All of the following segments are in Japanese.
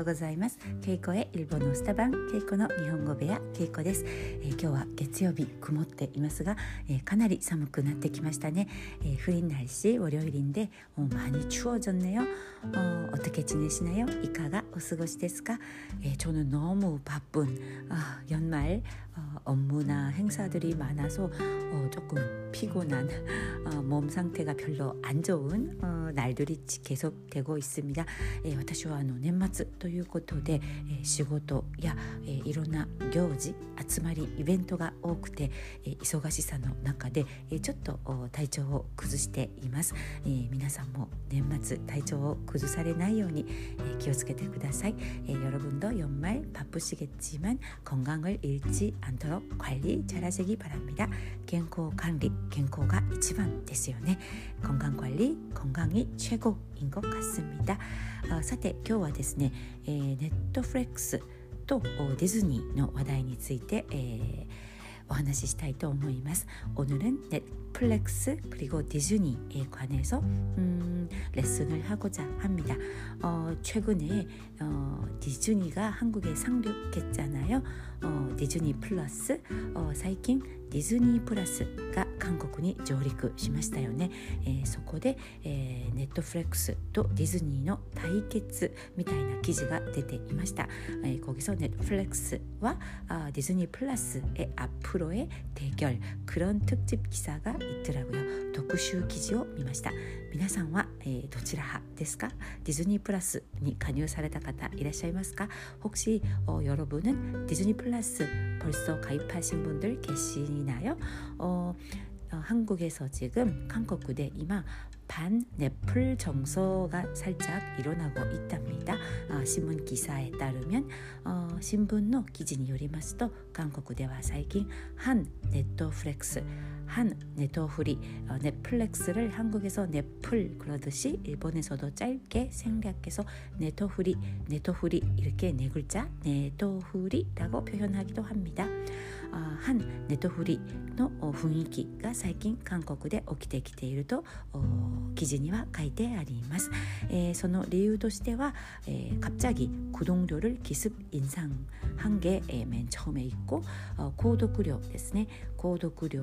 ようございますケイコへ日本のスタバンケイコの日本語部屋ケイコです、えー、今日は月曜日曇っていますが、えー、かなり寒くなってきましたね예, 흐린 날씨 월요일인데 어, 많이 추워졌네요 어, 어떻게 지내시나요? 이카가 어스고시ですか 예, 저는 너무 바쁜 어, 연말 어, 업무나 행사들이 많아서 어, 조금 피곤한 어, 몸 상태가 별로 안 좋은 어, 날들이 계속 되고 있습니 다. え私はあの年末ということで、え仕事や、えいろんな行事集まりイベントが多くて、え忙しさの中で、えちょっと体調を崩しています、え皆さんも年末体調を崩されないように、え気をつけてください、え여러분도연말바쁘시겠지만건강을잃지않도록관리잘하시기바랍니 다. 健康管理健康が一番。ですよね。 お話ししたいと思います。오늘은넷플릭스그리고디즈니에관해서음레슨을하고자합니다어최근에어디즈니가한국에상륙했잖아요어디즈니플러스어最近 ディズニープラスが韓国に上陸しましたよね、えー、そこで、えー、ネットフレックスとディズニーの対決みたいな記事が出ていました、えー、거기서넷플릭스와아디즈니플러스의앞으로의대결그런특집기사가있더라고요特集記事を見ました皆さんは、えー、どちら派ですかディズニープラスに加入された方いらっしゃいますか혹시어여러분은디즈니플러스벌써가입하신분들계시 보이나요? 어, 어, 한국에서 지금 한국 구대 이마 반네플 정서가 살짝 일어나고 있답니다. 아, 신문 기사에 따르면 어, 신문의 기준이 요리마스도 한국 구대와 最近한 네트플렉스 한 네토후리 어, 넷플릭스를 한국에서 넷플 그러듯이 일본에서도 짧게 생략해서 네토후리 네토후리 이렇게 네 글자 네토후리라고 표현하기도 합니다. 反ネトフリの雰囲気が最近韓国で起きてきていると記事には書いてあります、えー、その理由としては、えー、갑자기구독료를기습인상한게맨처음에있고購読料ですね購読料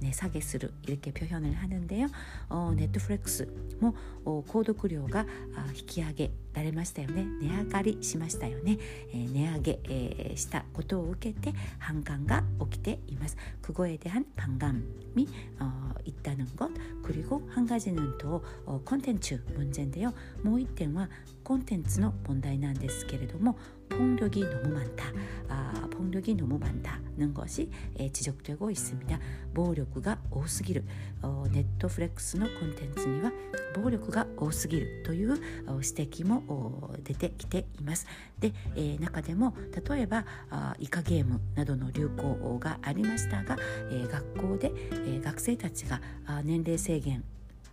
値下げする이렇게표현을하는데요어넷플릭스も購読料が引き上げられましたよね値上がりしましたよね、えー、値上げ、えー、したことを受けて反感が起きています그거에대한반감이어있다는것그리고한가지는또어콘텐츠문제인데요もう一点はコンテンツの問題なんですけれども폭력이너무많다아폭력이너무많다는것이지적되고있습니다暴 力が多すぎる。ネットフレックスのコンテンツには暴力が多すぎるという指摘も出てきています。で、えー、中でも例えばイカゲームなどの流行がありましたが、えー、学校で、えー、学生たちが年齢制限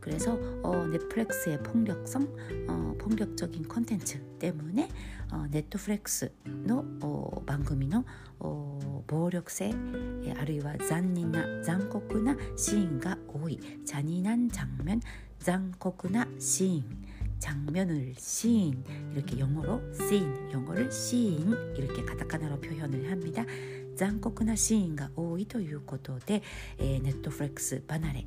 그래서 어, 넷플릭스의 폭력성, 어, 폭력적인 콘텐츠 때문에 어, 넷플릭스의 어, 방금의 어,暴力性 あるいは 잔인나 잔酷な 시인가 多い 잔인한 장면, 잔酷な 시인 장면을 시인 이렇게 영어로 scene 영어를 시인 이렇게 가타카나로 표현을 합니다. 잔酷な 시인가 多いということで、えー、ネットフレックス 離れ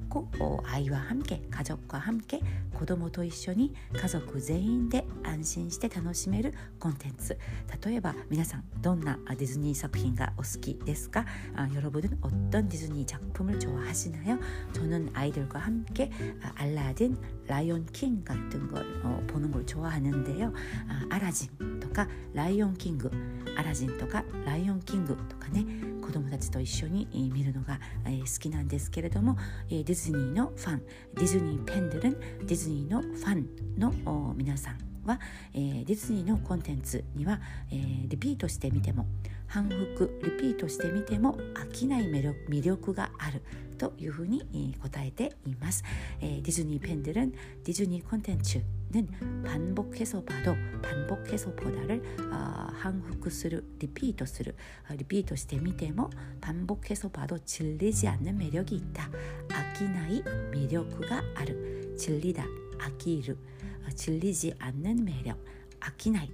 믿고 아이와함께가족과함께子供と一緒に家族全員で安心して楽しめるコンテンツ例えば皆さんどんなディズニー作品がお好きですか아여러분은어떤디즈니작품을좋아하시나요저는아이들과함께알라딘라이온킹같은걸어보는걸좋아하는데요아알라진とかライオンキングアラジンとかライオンキングとかね子供たちと一緒に見るのが好きなんですけれどもディズニー ズニーのファンディズニーペンデルンディズニーのファンの皆さんは、えー、ディズニーのコンテンツには、えー、リピートしてみても反復リピートしてみても飽きない魅力があるというふうに答えています、えー、ディズニーペンデルンディズニーコンテンツ 는 반복해서 봐도 반복해서 보다를 어, 한국する 리피트 する 리피트 してみても 반복해서 봐도 질리지 않는 매력이 있다. 아끼나이 매력가 아르 질리다 아끼르 어, 질리지 않는 매력 아끼나이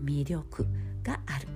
매력가 아르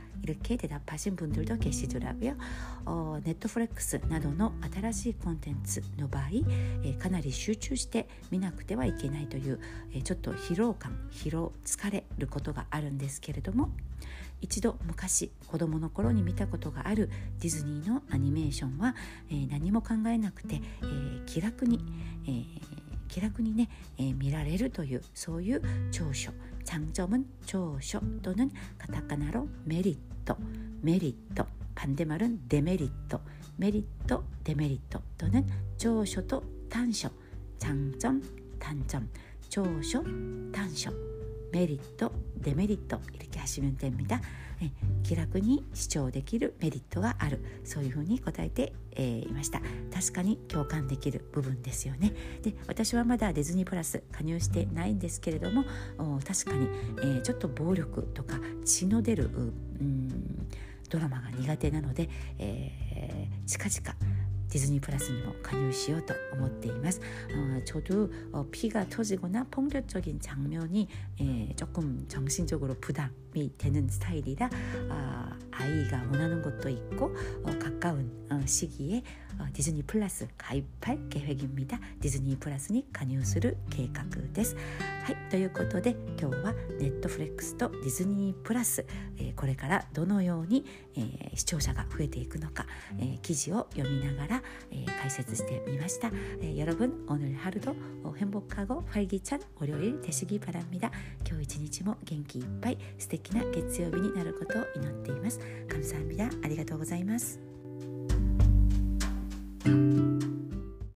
이렇게 대답하신 분들도 계시더라고요. 어, 넷플릭스 などの 新しい コンテンツの場合かなり集中して見なくてはいけないというちょっと疲労感疲労疲れることがあるんですけれども一度昔子供の頃に見たことがあるディズニーのアニメーションは、えー、何も考えなくて、えー、気楽に、えー、気楽にね、えー、見られるというそういう長所장점은조쇼또는카타카나로메리트 メリット반대말은デメリットメリットデメリット또는조쇼또단쇼장점단점조쇼단쇼メリット デメリット이렇게하시면됩니다気楽に主張できるメリットがあるそういうふうに答えて、えー、いました確かに共感できる部分ですよねで私はまだディズニープラス加入してないんですけれども確かに、えー、ちょっと暴力とか血の出るうんドラマが苦手なので、えー、近々 ディズニープラスにも加入しようと思っています. 어, 저도 어, 피가 터지거나 폭력적인 장면이 에, 조금 정신적으로 부담이 되는 스타일이라 어, 아이가 원하는 것도 있고 어, 가까운 어, 시기에 어, 디즈니 플러스 가입할 계획입니다. 디즈니 플러스に 加入する計画です。はい、ということで今日はネットフレックスとディズニープラス、えー、これからどのように、えー、視聴者が増えていくのか、えー、記事を読みながら、えー、解説してみました。えー、여러분오늘하루도행복하고활기찬월요일되시기바랍니다今日一日も元気いっぱい素敵な月曜日になることを祈っています。 감사합니 다. 아리가또 고자이마 스.